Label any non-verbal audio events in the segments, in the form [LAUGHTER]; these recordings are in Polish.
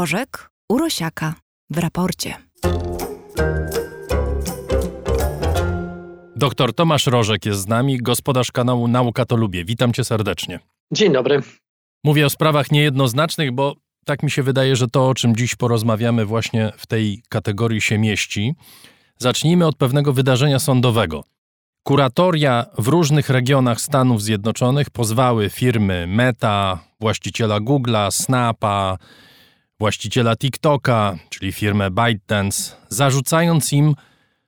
Rożek Urosiaka w raporcie. Doktor Tomasz Rożek jest z nami, gospodarz kanału Nauka to Lubię. Witam cię serdecznie. Dzień dobry. Mówię o sprawach niejednoznacznych, bo tak mi się wydaje, że to, o czym dziś porozmawiamy, właśnie w tej kategorii się mieści. Zacznijmy od pewnego wydarzenia sądowego. Kuratoria w różnych regionach Stanów Zjednoczonych pozwały firmy Meta, właściciela Google'a, Snapa, właściciela TikToka, czyli firmę ByteDance, zarzucając im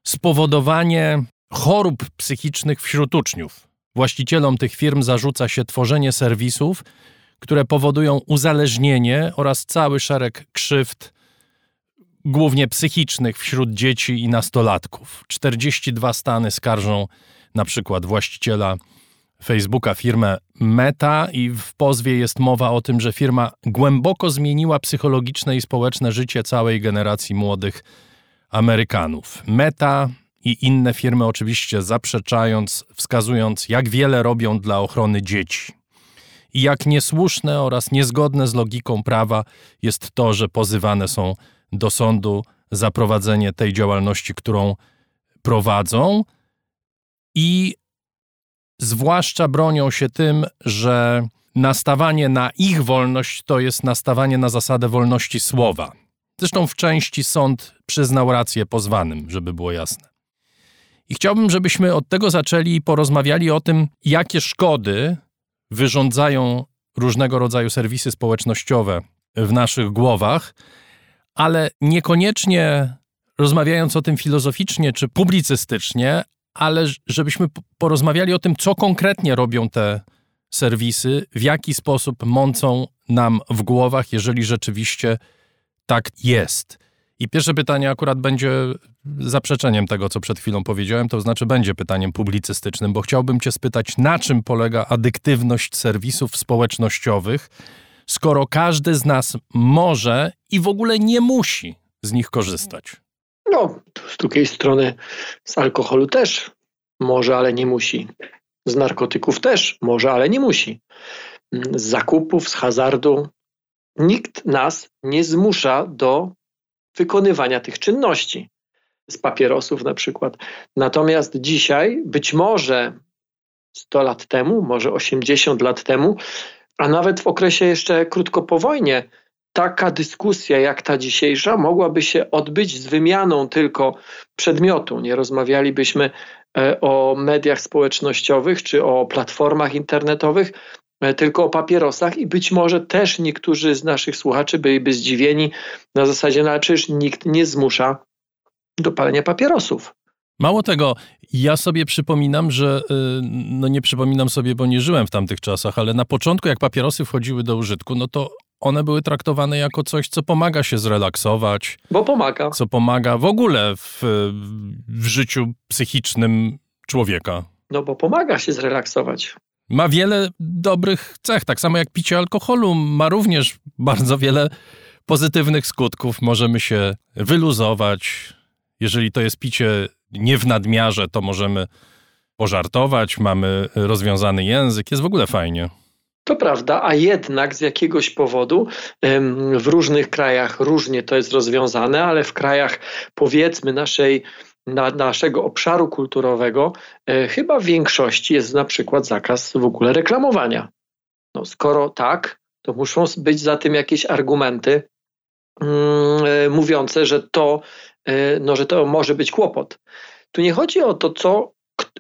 spowodowanie chorób psychicznych wśród uczniów. Właścicielom tych firm zarzuca się tworzenie serwisów, które powodują uzależnienie oraz cały szereg krzywd, głównie psychicznych, wśród dzieci i nastolatków. 42 stany skarżą na przykład właściciela Facebooka, firmę Meta, i w pozwie jest mowa o tym, że firma głęboko zmieniła psychologiczne i społeczne życie całej generacji młodych Amerykanów. Meta i inne firmy oczywiście zaprzeczając, wskazując, jak wiele robią dla ochrony dzieci. I jak niesłuszne oraz niezgodne z logiką prawa jest to, że pozywane są do sądu za prowadzenie tej działalności, którą prowadzą. I zwłaszcza bronią się tym, że nastawanie na ich wolność to jest nastawanie na zasadę wolności słowa. Zresztą w części sąd przyznał rację pozwanym, żeby było jasne. I chciałbym, żebyśmy od tego zaczęli i porozmawiali o tym, jakie szkody wyrządzają różnego rodzaju serwisy społecznościowe w naszych głowach, ale niekoniecznie rozmawiając o tym filozoficznie czy publicystycznie, ale żebyśmy porozmawiali o tym, co konkretnie robią te serwisy, w jaki sposób mącą nam w głowach, jeżeli rzeczywiście tak jest. I pierwsze pytanie akurat będzie zaprzeczeniem tego, co przed chwilą powiedziałem, to znaczy będzie pytaniem publicystycznym, bo chciałbym Cię spytać, na czym polega adyktywność serwisów społecznościowych, skoro każdy z nas może i w ogóle nie musi z nich korzystać? No, z drugiej strony z alkoholu też może, ale nie musi. Z narkotyków też może, ale nie musi. Z zakupów, z hazardu. Nikt nas nie zmusza do wykonywania tych czynności. Z papierosów na przykład. Natomiast dzisiaj, być może 100 lat temu, może 80 lat temu, a nawet w okresie jeszcze krótko po wojnie, taka dyskusja jak ta dzisiejsza mogłaby się odbyć z wymianą tylko przedmiotu. Nie rozmawialibyśmy e, o mediach społecznościowych czy o platformach internetowych, e, tylko o papierosach i być może też niektórzy z naszych słuchaczy byliby zdziwieni na zasadzie, no ale przecież nikt nie zmusza do palenia papierosów. Mało tego, ja sobie przypominam, że y, no nie przypominam sobie, bo nie żyłem w tamtych czasach, ale na początku, jak papierosy wchodziły do użytku, no to one były traktowane jako coś, co pomaga się zrelaksować. Bo pomaga. Co pomaga w ogóle w, w życiu psychicznym człowieka. No bo pomaga się zrelaksować. Ma wiele dobrych cech, tak samo jak picie alkoholu ma również [LAUGHS] bardzo wiele pozytywnych skutków. Możemy się wyluzować. Jeżeli to jest picie nie w nadmiarze, to możemy pożartować, mamy rozwiązany język, jest w ogóle fajnie. To prawda, a jednak z jakiegoś powodu w różnych krajach różnie to jest rozwiązane, ale w krajach powiedzmy naszej, na, naszego obszaru kulturowego e, chyba w większości jest na przykład zakaz w ogóle reklamowania. No, skoro tak, to muszą być za tym jakieś argumenty e, mówiące, że to, e, no, że to może być kłopot. Tu nie chodzi o to, co,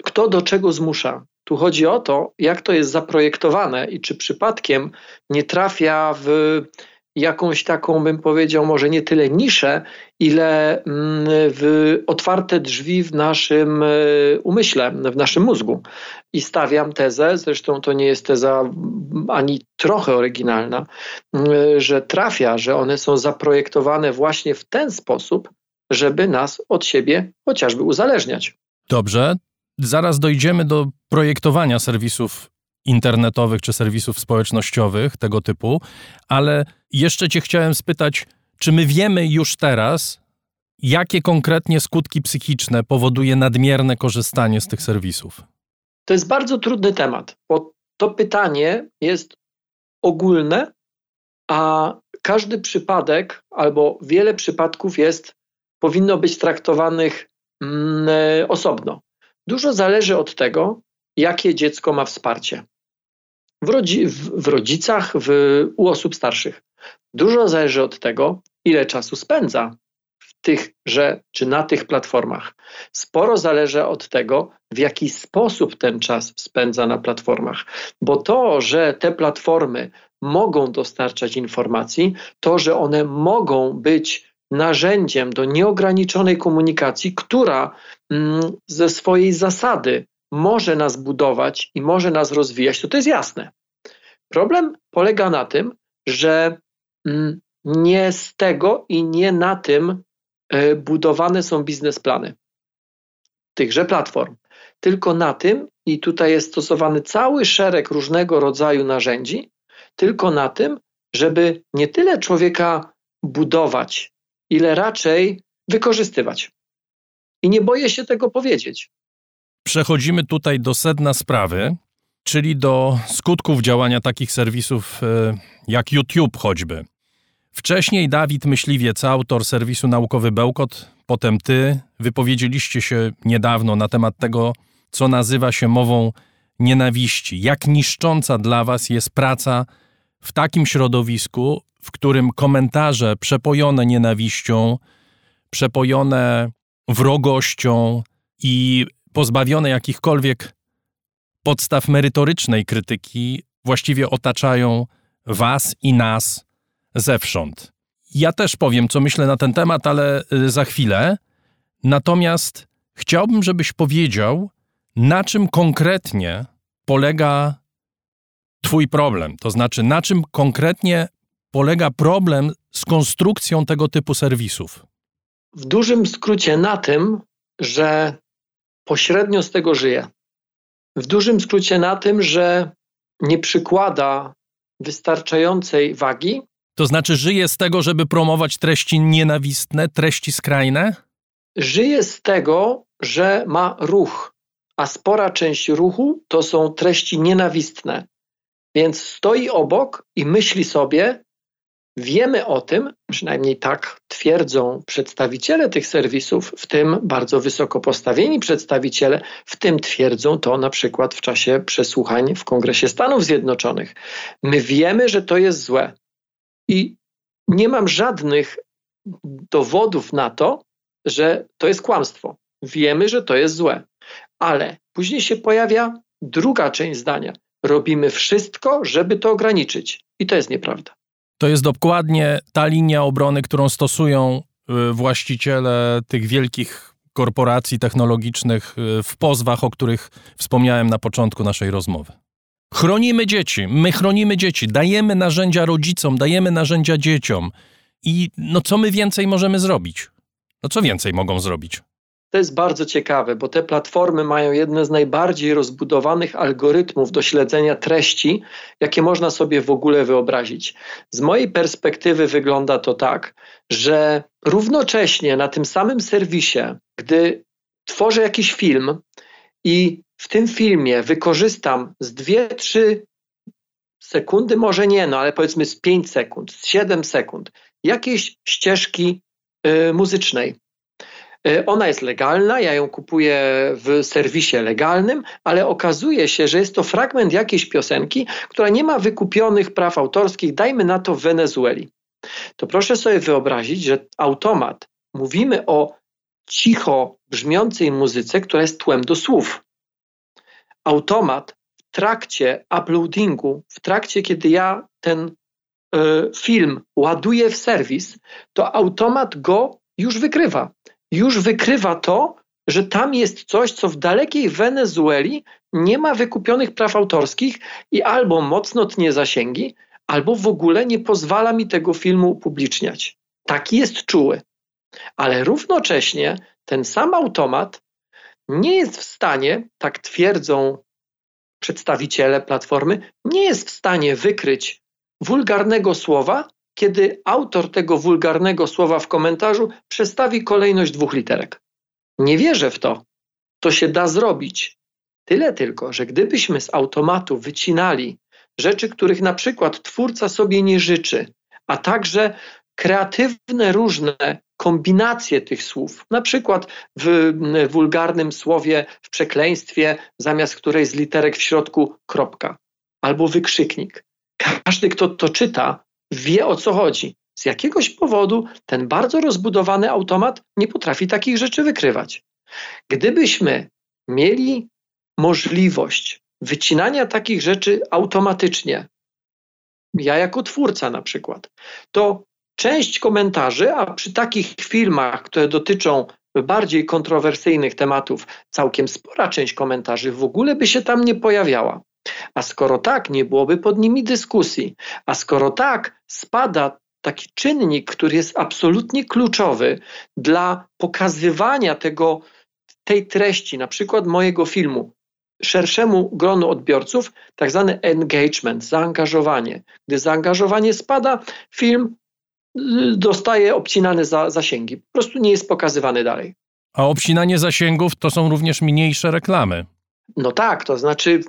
kto do czego zmusza. Tu chodzi o to, jak to jest zaprojektowane i czy przypadkiem nie trafia w jakąś taką, bym powiedział, może nie tyle niszę, ile mm, w otwarte drzwi w naszym e, umyśle, w naszym mózgu. I stawiam tezę, zresztą to nie jest teza ani trochę oryginalna, że trafia, że one są zaprojektowane właśnie w ten sposób, żeby nas od siebie chociażby uzależniać. Dobrze, zaraz dojdziemy do projektowania serwisów internetowych czy serwisów społecznościowych tego typu, ale jeszcze Cię chciałem spytać, czy my wiemy już teraz, jakie konkretnie skutki psychiczne powoduje nadmierne korzystanie z tych serwisów? To jest bardzo trudny temat, bo to pytanie jest ogólne, a każdy przypadek albo wiele przypadków jest, powinno być traktowanych mm, osobno. Dużo zależy od tego, jakie dziecko ma wsparcie. W, rodzi w, w rodzicach, w, u osób starszych. Dużo zależy od tego, ile czasu spędza w tychże czy na tych platformach. Sporo zależy od tego, w jaki sposób ten czas spędza na platformach, bo to, że te platformy mogą dostarczać informacji, to, że one mogą być narzędziem do nieograniczonej komunikacji, która mm, ze swojej zasady może nas budować i może nas rozwijać, to to jest jasne. Problem polega na tym, że mm, nie z tego i nie na tym e, budowane są biznesplany tychże platform, tylko na tym, i tutaj jest stosowany cały szereg różnego rodzaju narzędzi, tylko na tym, żeby nie tyle człowieka budować, ile raczej wykorzystywać. I nie boję się tego powiedzieć. Przechodzimy tutaj do sedna sprawy, czyli do skutków działania takich serwisów e, jak YouTube choćby. Wcześniej Dawid Myśliwiec, autor serwisu Naukowy Bełkot, potem ty, wypowiedzieliście się niedawno na temat tego, co nazywa się mową nienawiści. Jak niszcząca dla was jest praca w takim środowisku, w którym komentarze przepojone nienawiścią, przepojone wrogością i pozbawione jakichkolwiek podstaw merytorycznej krytyki właściwie otaczają was i nas zewsząd. Ja też powiem, co myślę na ten temat, ale y, za chwilę. Natomiast chciałbym, żebyś powiedział, na czym konkretnie polega Twój problem. To znaczy, na czym konkretnie polega problem z konstrukcją tego typu serwisów? W dużym skrócie na tym, że pośrednio z tego żyje. W dużym skrócie na tym, że nie przykłada wystarczającej wagi. To znaczy, żyje z tego, żeby promować treści nienawistne, treści skrajne? Żyje z tego, że ma ruch, a spora część ruchu to są treści nienawistne. Więc stoi obok i myśli sobie, Wiemy o tym, przynajmniej tak twierdzą przedstawiciele tych serwisów, w tym bardzo wysoko postawieni przedstawiciele, w tym twierdzą to na przykład w czasie przesłuchań w Kongresie Stanów Zjednoczonych. My wiemy, że to jest złe i nie mam żadnych dowodów na to, że to jest kłamstwo. Wiemy, że to jest złe, ale później się pojawia druga część zdania. Robimy wszystko, żeby to ograniczyć. I to jest nieprawda. To jest dokładnie ta linia obrony, którą stosują y, właściciele tych wielkich korporacji technologicznych y, w pozwach, o których wspomniałem na początku naszej rozmowy. Chronimy dzieci, my chronimy dzieci, dajemy narzędzia rodzicom, dajemy narzędzia dzieciom. I no co my więcej możemy zrobić? No co więcej mogą zrobić? To jest bardzo ciekawe, bo te platformy mają jedne z najbardziej rozbudowanych algorytmów do śledzenia treści, jakie można sobie w ogóle wyobrazić. Z mojej perspektywy wygląda to tak, że równocześnie na tym samym serwisie, gdy tworzę jakiś film i w tym filmie wykorzystam z 2-3 sekundy, może nie, no ale powiedzmy z 5 sekund, z 7 sekund, jakiejś ścieżki y, muzycznej ona jest legalna, ja ją kupuję w serwisie legalnym, ale okazuje się, że jest to fragment jakiejś piosenki, która nie ma wykupionych praw autorskich, dajmy na to w Wenezueli. To proszę sobie wyobrazić, że automat, mówimy o cicho brzmiącej muzyce, która jest tłem do słów. Automat w trakcie uploadingu, w trakcie kiedy ja ten y, film ładuję w serwis, to automat go już wykrywa już wykrywa to, że tam jest coś, co w dalekiej Wenezueli nie ma wykupionych praw autorskich i albo mocno tnie zasięgi, albo w ogóle nie pozwala mi tego filmu upubliczniać. Taki jest czuły. Ale równocześnie ten sam automat nie jest w stanie, tak twierdzą przedstawiciele platformy, nie jest w stanie wykryć wulgarnego słowa, kiedy autor tego wulgarnego słowa w komentarzu przestawi kolejność dwóch literek. Nie wierzę w to. To się da zrobić. Tyle tylko, że gdybyśmy z automatu wycinali rzeczy, których na przykład twórca sobie nie życzy, a także kreatywne różne kombinacje tych słów, na przykład w wulgarnym słowie, w przekleństwie, zamiast której z literek w środku kropka albo wykrzyknik. Każdy, kto to czyta, wie o co chodzi. Z jakiegoś powodu ten bardzo rozbudowany automat nie potrafi takich rzeczy wykrywać. Gdybyśmy mieli możliwość wycinania takich rzeczy automatycznie, ja jako twórca na przykład, to część komentarzy, a przy takich filmach, które dotyczą bardziej kontrowersyjnych tematów, całkiem spora część komentarzy w ogóle by się tam nie pojawiała. A skoro tak, nie byłoby pod nimi dyskusji. A skoro tak, spada taki czynnik, który jest absolutnie kluczowy dla pokazywania tego, tej treści, na przykład mojego filmu, szerszemu gronu odbiorców, tak zwany engagement, zaangażowanie. Gdy zaangażowanie spada, film dostaje obcinane za, zasięgi. Po prostu nie jest pokazywany dalej. A obcinanie zasięgów to są również mniejsze reklamy. No tak, to znaczy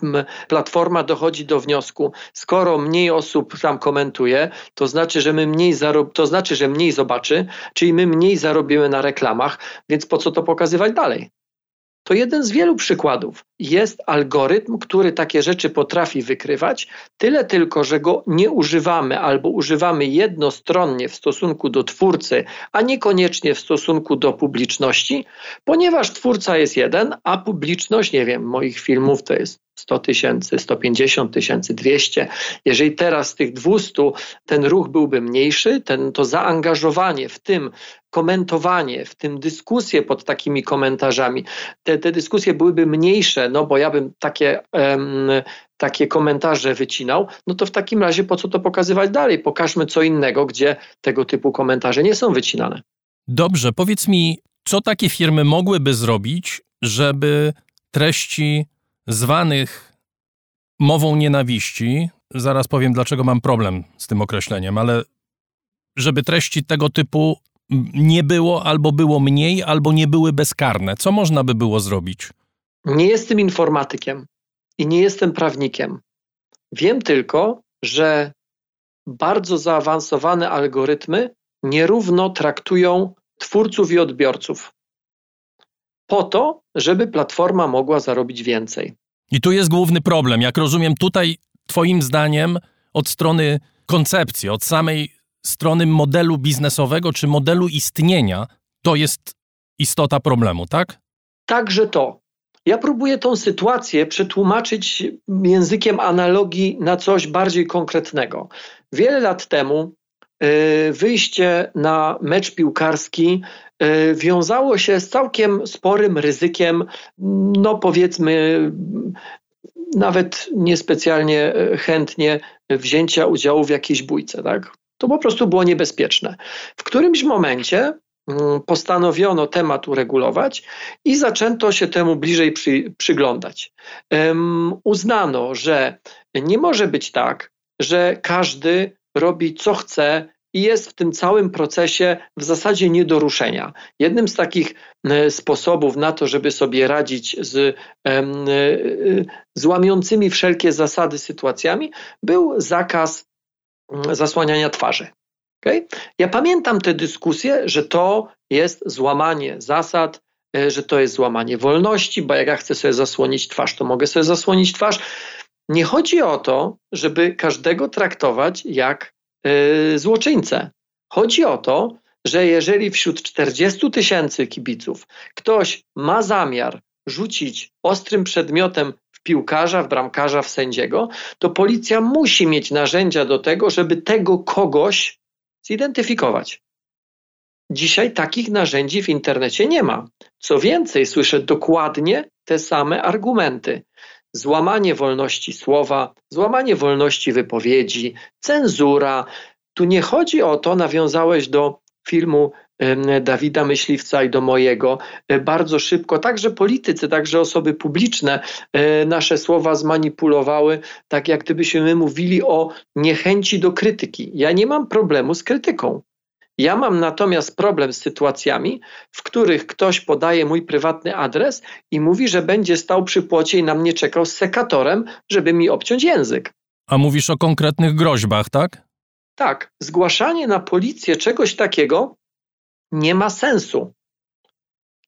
platforma dochodzi do wniosku, skoro mniej osób tam komentuje, to znaczy, że my mniej zarob, to znaczy, że mniej zobaczy, czyli my mniej zarobimy na reklamach, więc po co to pokazywać dalej? To jeden z wielu przykładów. Jest algorytm, który takie rzeczy potrafi wykrywać, tyle tylko, że go nie używamy albo używamy jednostronnie w stosunku do twórcy, a niekoniecznie w stosunku do publiczności, ponieważ twórca jest jeden, a publiczność, nie wiem, moich filmów to jest 100 tysięcy, 150 tysięcy, 200. Jeżeli teraz z tych 200 ten ruch byłby mniejszy, ten, to zaangażowanie w tym komentowanie, w tym dyskusje pod takimi komentarzami, te, te dyskusje byłyby mniejsze, no bo ja bym takie, um, takie komentarze wycinał, no to w takim razie po co to pokazywać dalej? Pokażmy co innego, gdzie tego typu komentarze nie są wycinane. Dobrze, powiedz mi, co takie firmy mogłyby zrobić, żeby treści zwanych mową nienawiści, zaraz powiem, dlaczego mam problem z tym określeniem, ale żeby treści tego typu nie było, albo było mniej, albo nie były bezkarne. Co można by było zrobić? Nie jestem informatykiem i nie jestem prawnikiem. Wiem tylko, że bardzo zaawansowane algorytmy nierówno traktują twórców i odbiorców. Po to, żeby platforma mogła zarobić więcej. I tu jest główny problem. Jak rozumiem, tutaj Twoim zdaniem od strony koncepcji, od samej strony modelu biznesowego czy modelu istnienia, to jest istota problemu, tak? Także to. Ja próbuję tą sytuację przetłumaczyć językiem analogii na coś bardziej konkretnego. Wiele lat temu y, wyjście na mecz piłkarski y, wiązało się z całkiem sporym ryzykiem, no powiedzmy, nawet niespecjalnie y, chętnie wzięcia udziału w jakiejś bójce. Tak? To po prostu było niebezpieczne. W którymś momencie postanowiono temat uregulować i zaczęto się temu bliżej przy, przyglądać. Um, uznano, że nie może być tak, że każdy robi co chce i jest w tym całym procesie w zasadzie nie do ruszenia. Jednym z takich e, sposobów na to, żeby sobie radzić z, z łamiącymi wszelkie zasady sytuacjami, był zakaz zasłaniania twarzy. Okay? Ja pamiętam te dyskusje, że to jest złamanie zasad, e, że to jest złamanie wolności, bo jak ja chcę sobie zasłonić twarz, to mogę sobie zasłonić twarz. Nie chodzi o to, żeby każdego traktować jak yy, złoczyńcę. Chodzi o to, że jeżeli wśród 40 tysięcy kibiców ktoś ma zamiar rzucić ostrym przedmiotem piłkarza, w bramkarza, w sędziego, to policja musi mieć narzędzia do tego, żeby tego kogoś zidentyfikować. Dzisiaj takich narzędzi w internecie nie ma. Co więcej, słyszę dokładnie te same argumenty. Złamanie wolności słowa, złamanie wolności wypowiedzi, cenzura. Tu nie chodzi o to, nawiązałeś do filmu Dawida Myśliwca i do mojego e, bardzo szybko, także politycy, także osoby publiczne e, nasze słowa zmanipulowały, tak jak gdybyśmy my mówili o niechęci do krytyki. Ja nie mam problemu z krytyką. Ja mam natomiast problem z sytuacjami, w których ktoś podaje mój prywatny adres i mówi, że będzie stał przy płocie i na mnie czekał z sekatorem, żeby mi obciąć język. A mówisz o konkretnych groźbach, tak? tak, zgłaszanie na policję czegoś takiego nie ma sensu.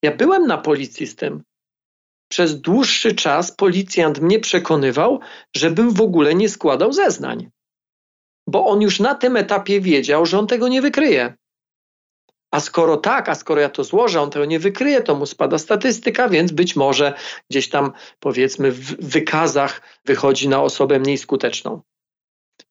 Ja byłem na policji z tym. Przez dłuższy czas policjant mnie przekonywał, żebym w ogóle nie składał zeznań, bo on już na tym etapie wiedział, że on tego nie wykryje. A skoro tak, a skoro ja to złożę, on tego nie wykryje, to mu spada statystyka, więc być może gdzieś tam powiedzmy w wykazach wychodzi na osobę mniej skuteczną.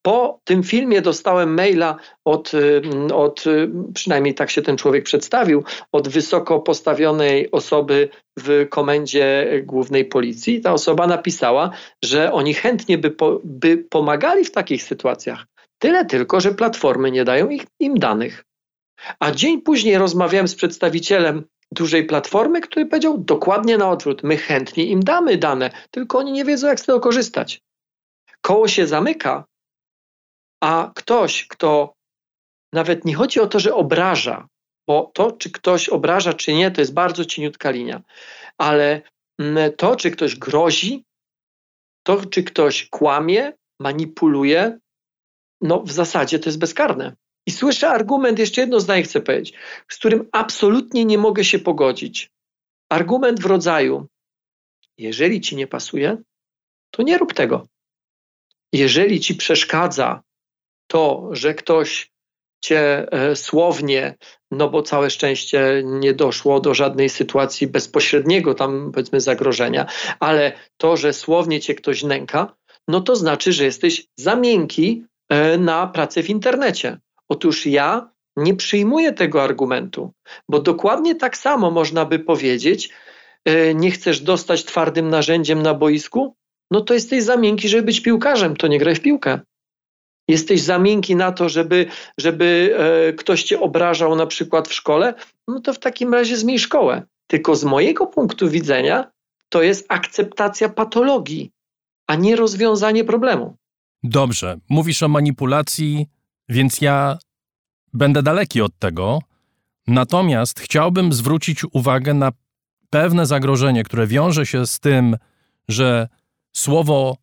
Po tym filmie dostałem maila od, y, od, y, przynajmniej tak się ten człowiek przedstawił, od wysoko postawionej osoby w komendzie głównej policji. Ta osoba napisała, że oni chętnie by, po, by pomagali w takich sytuacjach. Tyle tylko, że platformy nie dają ich, im danych. A dzień później rozmawiałem z przedstawicielem dużej platformy, który powiedział dokładnie na odwrót: My chętnie im damy dane, tylko oni nie wiedzą, jak z tego korzystać. Koło się zamyka, a ktoś, kto nawet nie chodzi o to, że obraża, bo to, czy ktoś obraża, czy nie, to jest bardzo cieniutka linia, ale mm, to, czy ktoś grozi, to, czy ktoś kłamie, manipuluje, no w zasadzie to jest bezkarne. I słyszę argument, jeszcze jedno zdanie chcę powiedzieć, z którym absolutnie nie mogę się pogodzić. Argument w rodzaju: jeżeli ci nie pasuje, to nie rób tego. Jeżeli ci przeszkadza to, że ktoś cię e, słownie, no bo całe szczęście nie doszło do żadnej sytuacji bezpośredniego tam powiedzmy zagrożenia, ale to, że słownie cię ktoś nęka, no to znaczy, że jesteś za miękki e, na pracę w internecie. Otóż ja nie przyjmuję tego argumentu, bo dokładnie tak samo można by powiedzieć, e, nie chcesz dostać twardym narzędziem na boisku? No to jesteś za miękki, żeby być piłkarzem, to nie graj w piłkę. Jesteś za miękki na to, żeby, żeby e, ktoś cię obrażał na przykład w szkole? No to w takim razie zmień szkołę. Tylko z mojego punktu widzenia to jest akceptacja patologii, a nie rozwiązanie problemu. Dobrze, mówisz o manipulacji, więc ja będę daleki od tego. Natomiast chciałbym zwrócić uwagę na pewne zagrożenie, które wiąże się z tym, że słowo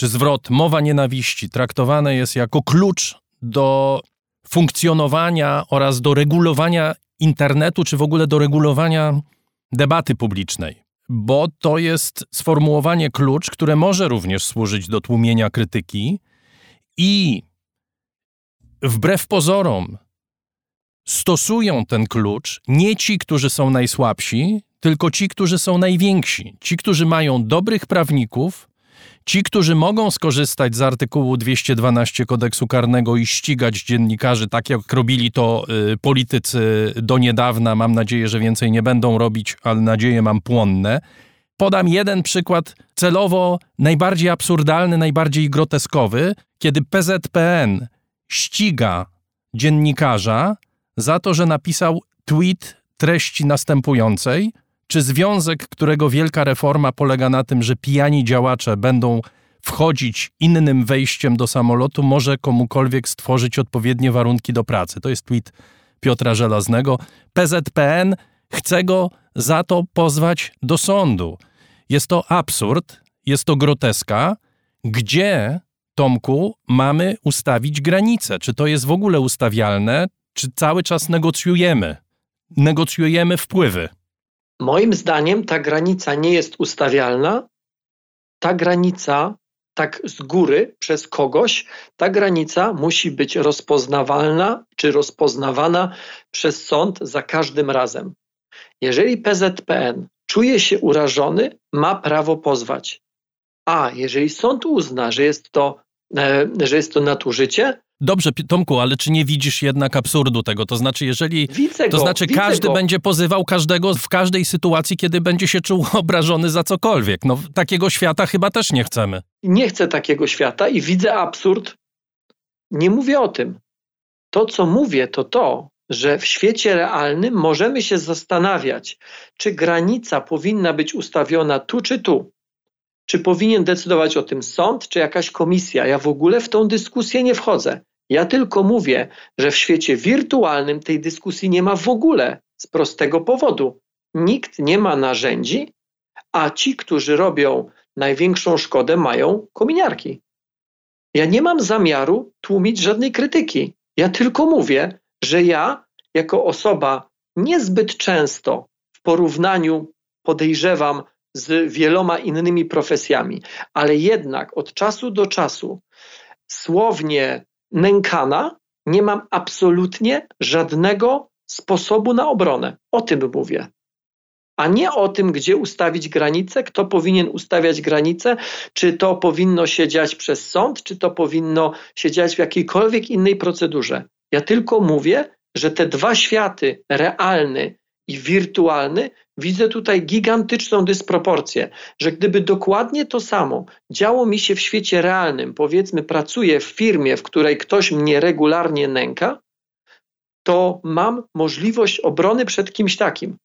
czy zwrot mowa nienawiści traktowane jest jako klucz do funkcjonowania oraz do regulowania internetu, czy w ogóle do regulowania debaty publicznej, bo to jest sformułowanie klucz, które może również służyć do tłumienia krytyki i wbrew pozorom stosują ten klucz nie ci, którzy są najsłabsi, tylko ci, którzy są najwięksi, ci, którzy mają dobrych prawników, Ci, którzy mogą skorzystać z artykułu 212 kodeksu karnego i ścigać dziennikarzy, tak jak robili to y, politycy do niedawna, mam nadzieję, że więcej nie będą robić, ale nadzieję mam płonne. Podam jeden przykład celowo najbardziej absurdalny, najbardziej groteskowy, kiedy PZPN ściga dziennikarza za to, że napisał tweet treści następującej – czy związek, którego wielka reforma polega na tym, że pijani działacze będą wchodzić innym wejściem do samolotu, może komukolwiek stworzyć odpowiednie warunki do pracy? To jest tweet Piotra Żelaznego. PZPN chce go za to pozwać do sądu. Jest to absurd, jest to groteska. Gdzie, Tomku, mamy ustawić granice? Czy to jest w ogóle ustawialne, czy cały czas negocjujemy? Negocjujemy wpływy. Moim zdaniem ta granica nie jest ustawialna. Ta granica, tak z góry, przez kogoś, ta granica musi być rozpoznawalna czy rozpoznawana przez sąd za każdym razem. Jeżeli PZPN czuje się urażony, ma prawo pozwać. A jeżeli sąd uzna, że jest to, e, że jest to nadużycie, Dobrze, Tomku, ale czy nie widzisz jednak absurdu tego? To znaczy, jeżeli. Widzę to znaczy, każdy go. będzie pozywał każdego w każdej sytuacji, kiedy będzie się czuł [LAUGHS] obrażony za cokolwiek. No, takiego świata chyba też nie chcemy. Nie chcę takiego świata i widzę absurd. Nie mówię o tym. To, co mówię, to to, że w świecie realnym możemy się zastanawiać, czy granica powinna być ustawiona tu czy tu. Czy powinien decydować o tym sąd, czy jakaś komisja? Ja w ogóle w tą dyskusję nie wchodzę. Ja tylko mówię, że w świecie wirtualnym tej dyskusji nie ma w ogóle z prostego powodu. Nikt nie ma narzędzi, a ci, którzy robią największą szkodę, mają kominiarki. Ja nie mam zamiaru tłumić żadnej krytyki. Ja tylko mówię, że ja, jako osoba niezbyt często w porównaniu, podejrzewam, z wieloma innymi profesjami, ale jednak od czasu do czasu słownie nękana, nie mam absolutnie żadnego sposobu na obronę. O tym mówię. A nie o tym, gdzie ustawić granice, kto powinien ustawiać granice, czy to powinno się dziać przez sąd, czy to powinno się dziać w jakiejkolwiek innej procedurze. Ja tylko mówię, że te dwa światy, realny i wirtualny, widzę tutaj gigantyczną dysproporcję, że gdyby dokładnie to samo działo mi się w świecie realnym, powiedzmy, pracuję w firmie, w której ktoś mnie regularnie nęka, to mam możliwość obrony przed kimś takim.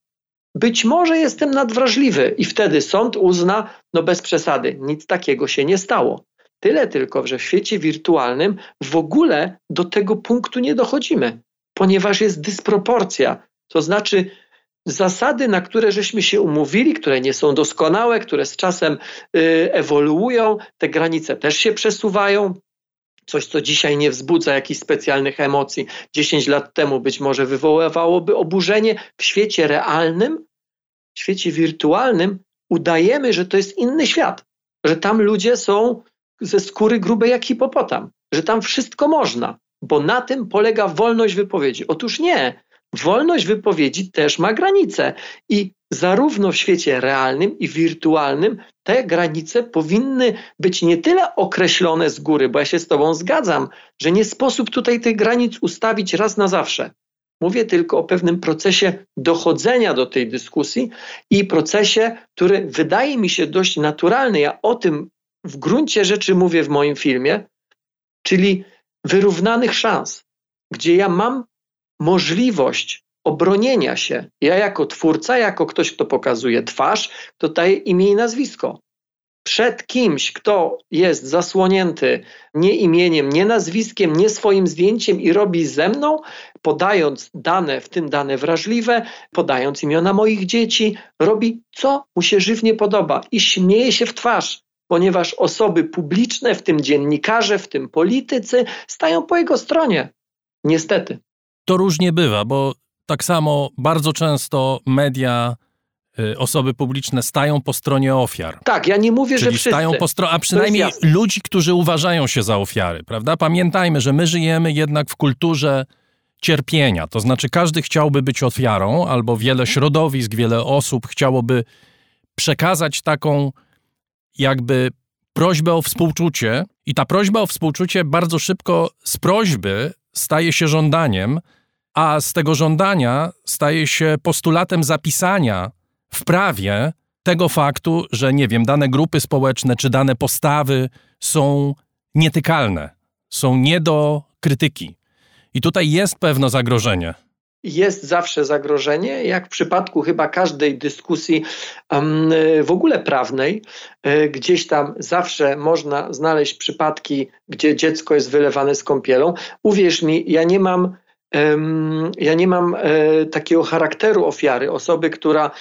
Być może jestem nadwrażliwy i wtedy sąd uzna, no bez przesady, nic takiego się nie stało. Tyle tylko, że w świecie wirtualnym w ogóle do tego punktu nie dochodzimy, ponieważ jest dysproporcja. To znaczy, zasady, na które żeśmy się umówili, które nie są doskonałe, które z czasem y, ewoluują, te granice też się przesuwają. Coś, co dzisiaj nie wzbudza jakichś specjalnych emocji, 10 lat temu być może wywoływałoby oburzenie. W świecie realnym, w świecie wirtualnym udajemy, że to jest inny świat, że tam ludzie są ze skóry grubej jak hipopotam, że tam wszystko można, bo na tym polega wolność wypowiedzi. Otóż nie wolność wypowiedzi też ma granice i zarówno w świecie realnym i wirtualnym te granice powinny być nie tyle określone z góry, bo ja się z Tobą zgadzam, że nie sposób tutaj tych granic ustawić raz na zawsze. Mówię tylko o pewnym procesie dochodzenia do tej dyskusji i procesie, który wydaje mi się dość naturalny. Ja o tym w gruncie rzeczy mówię w moim filmie, czyli wyrównanych szans, gdzie ja mam możliwość obronienia się. Ja jako twórca, jako ktoś, kto pokazuje twarz, kto daje imię i nazwisko. Przed kimś, kto jest zasłonięty nie imieniem, nie nazwiskiem, nie swoim zdjęciem i robi ze mną, podając dane, w tym dane wrażliwe, podając imiona moich dzieci, robi co mu się żywnie podoba i śmieje się w twarz, ponieważ osoby publiczne, w tym dziennikarze, w tym politycy, stają po jego stronie. Niestety. To różnie bywa, bo tak samo bardzo często media, y, osoby publiczne stają po stronie ofiar. Tak, ja nie mówię, Czyli że wszyscy. stają po stronie, a przynajmniej ludzi, którzy uważają się za ofiary, prawda? Pamiętajmy, że my żyjemy jednak w kulturze cierpienia. To znaczy, każdy chciałby być ofiarą, albo wiele środowisk, wiele osób chciałoby przekazać taką jakby prośbę o współczucie, i ta prośba o współczucie bardzo szybko z prośby staje się żądaniem, a z tego żądania staje się postulatem zapisania w prawie tego faktu, że nie wiem, dane grupy społeczne czy dane postawy są nietykalne, są nie do krytyki. I tutaj jest pewne zagrożenie jest zawsze zagrożenie, jak w przypadku chyba każdej dyskusji w ogóle prawnej, e, gdzieś tam zawsze można znaleźć przypadki, gdzie dziecko jest wylewane z kąpielą. Uwierz mi, ja nie mam ja nie mam e, takiego charakteru ofiary, osoby, która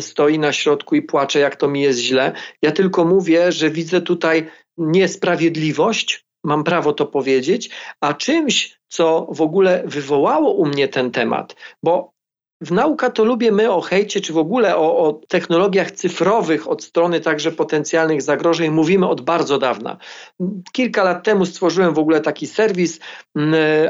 stoi na środku i płacze, jak to mi jest źle. Ja tylko mówię, że widzę tutaj niesprawiedliwość, mam prawo to powiedzieć, a czymś, co w ogóle wywołało u mnie ten temat, bo w nauka to lubię my o hejcie, czy w ogóle o, o, technologiach cyfrowych od strony także potencjalnych zagrożeń mówimy od bardzo dawna. Kilka lat temu stworzyłem w ogóle taki serwis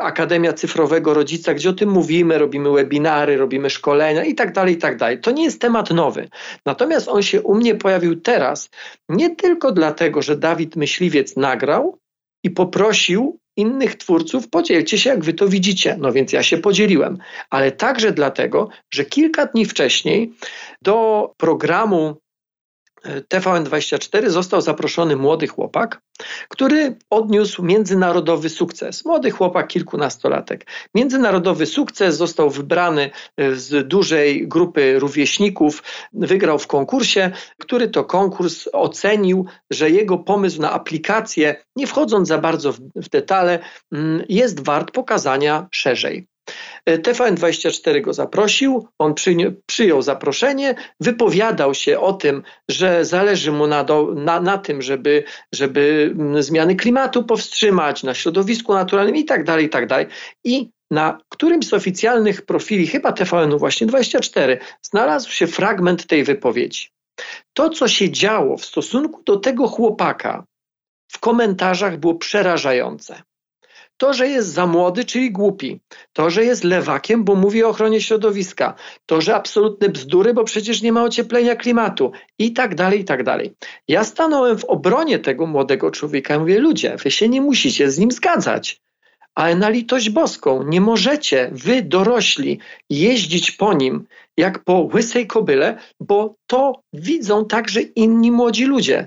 Akademia Cyfrowego Rodzica, gdzie o tym mówimy, robimy webinary, robimy szkolenia i tak dalej, i tak dalej. To nie jest temat nowy. Natomiast on się u mnie pojawił teraz nie tylko dlatego, że Dawid Myśliwiec nagrał, i poprosił innych twórców, podzielcie się, jak wy to widzicie. No więc ja się podzieliłem, ale także dlatego, że kilka dni wcześniej do programu TVN24 został zaproszony młody chłopak, który odniósł międzynarodowy sukces. Młody chłopak, kilkunastolatek. Międzynarodowy sukces został wybrany z dużej grupy rówieśników, wygrał w konkursie, który to konkurs ocenił, że jego pomysł na aplikację, nie wchodząc za bardzo w, w detale, mm, jest wart pokazania szerzej. E, TVN24 go zaprosił, on przyjął zaproszenie, wypowiadał się o tym, że zależy mu na, do, na, na tym, żeby, żeby mm, zmiany klimatu powstrzymać, na środowisku naturalnym i tak dalej, i tak dalej. I na którymś z oficjalnych profili, chyba TVN-u właśnie 24, znalazł się fragment tej wypowiedzi. To, co się działo w stosunku do tego chłopaka w komentarzach było przerażające. To, że jest za młody, czyli głupi. To, że jest lewakiem, bo mówi o ochronie środowiska. To, że absolutne bzdury, bo przecież nie ma ocieplenia klimatu. I tak dalej, i tak dalej. Ja stanąłem w obronie tego młodego człowieka mówię, ludzie, wy się nie musicie z nim zgadzać. Ale na litość boską, nie możecie wy dorośli jeździć po nim jak po łysej kobyle, bo to widzą także inni młodzi ludzie.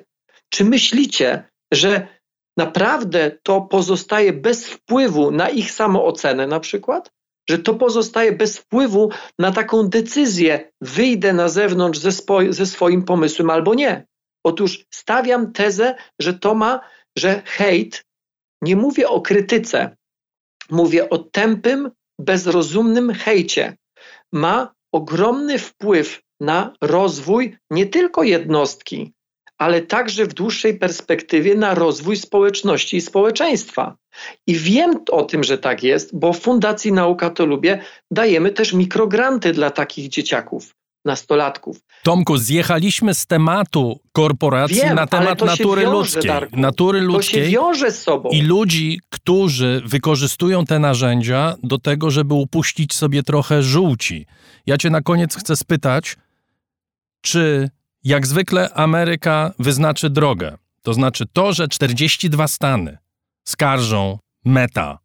Czy myślicie, że naprawdę to pozostaje bez wpływu na ich samoocenę na przykład? Że to pozostaje bez wpływu na taką decyzję, wyjdę na zewnątrz ze, spo, ze swoim pomysłem albo nie. Otóż stawiam tezę, że to ma, że hejt, nie mówię o krytyce, mówię o tępym, bezrozumnym hejcie, ma ogromny wpływ na rozwój nie tylko jednostki, ale także w dłuższej perspektywie na rozwój społeczności i społeczeństwa. I wiem o tym, że tak jest, bo w Fundacji Nauka to Lubię dajemy też mikrogranty dla takich dzieciaków nastolatków. Tomku, zjechaliśmy z tematu korporacji Wiem, na temat natury wiąże, ludzkiej. Darku. Natury ludzkiej. To się wiąże z sobą. I ludzi, którzy wykorzystują te narzędzia do tego, żeby upuścić sobie trochę żółci. Ja cię na koniec chcę spytać, czy jak zwykle Ameryka wyznaczy drogę. To znaczy to, że 42 stany skarżą Meta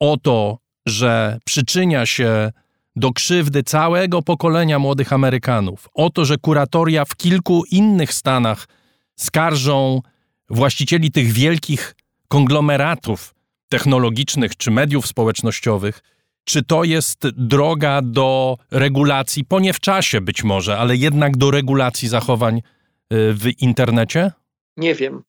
o to, że przyczynia się do krzywdy całego pokolenia młodych Amerykanów, o to, że kuratoria w kilku innych stanach skarżą właścicieli tych wielkich konglomeratów technologicznych czy mediów społecznościowych, czy to jest droga do regulacji, po nie w czasie być może, ale jednak do regulacji zachowań y, w internecie? Nie wiem.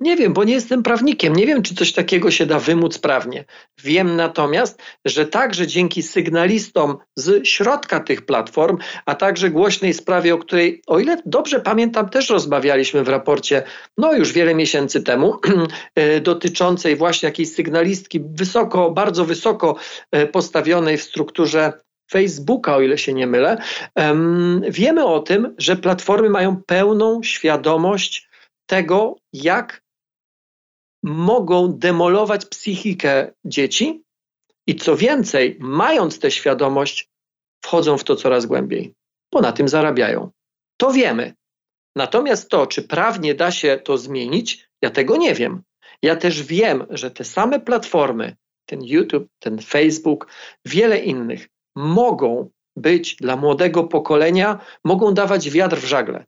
Nie wiem, bo nie jestem prawnikiem. Nie wiem, czy coś takiego się da wymóc prawnie. Wiem natomiast, że także dzięki sygnalistom z środka tych platform, a także głośnej sprawie, o której, o ile dobrze pamiętam, też rozmawialiśmy w raporcie, no już wiele miesięcy temu, [CLEARS THROAT] e, dotyczącej właśnie jakiejś sygnalistki wysoko, bardzo wysoko e, postawionej w strukturze Facebooka, o ile się nie mylę, wiemy o tym, że platformy mają pełną świadomość tego, jak mogą demolować psychikę dzieci i co więcej, mając tę świadomość, wchodzą w to coraz głębiej, bo na tym zarabiają. To wiemy. Natomiast to, czy prawnie da się to zmienić, ja tego nie wiem. Ja też wiem, że te same platformy, ten YouTube, ten Facebook, wiele innych, mogą być dla młodego pokolenia, mogą dawać wiatr w żagle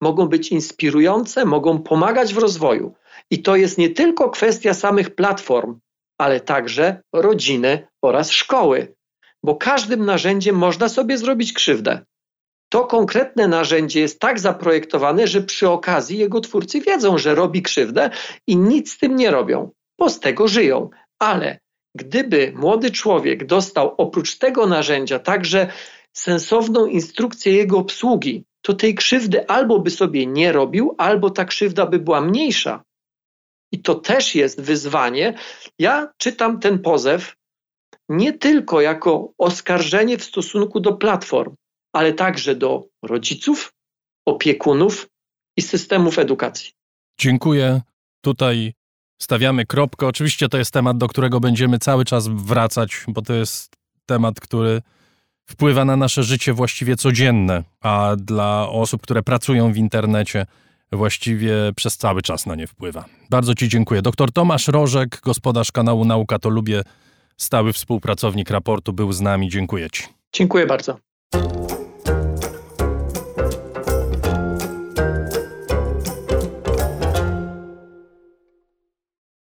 mogą być inspirujące, mogą pomagać w rozwoju. I to jest nie tylko kwestia samych platform, ale także rodziny oraz szkoły, bo każdym narzędziem można sobie zrobić krzywdę. To konkretne narzędzie jest tak zaprojektowane, że przy okazji jego twórcy wiedzą, że robi krzywdę i nic z tym nie robią, bo z tego żyją. Ale gdyby młody człowiek dostał oprócz tego narzędzia także sensowną instrukcję jego obsługi, to tej krzywdy albo by sobie nie robił, albo ta krzywda by była mniejsza. I to też jest wyzwanie. Ja czytam ten pozew nie tylko jako oskarżenie w stosunku do platform, ale także do rodziców, opiekunów i systemów edukacji. Dziękuję. Tutaj stawiamy kropkę. Oczywiście to jest temat, do którego będziemy cały czas wracać, bo to jest temat, który wpływa na nasze życie właściwie codzienne, a dla osób, które pracują w internecie, właściwie przez cały czas na nie wpływa. Bardzo Ci dziękuję. Dr Tomasz Rożek, gospodarz kanału Nauka to Lubię, stały współpracownik raportu, był z nami. Dziękuję Ci. Dziękuję bardzo.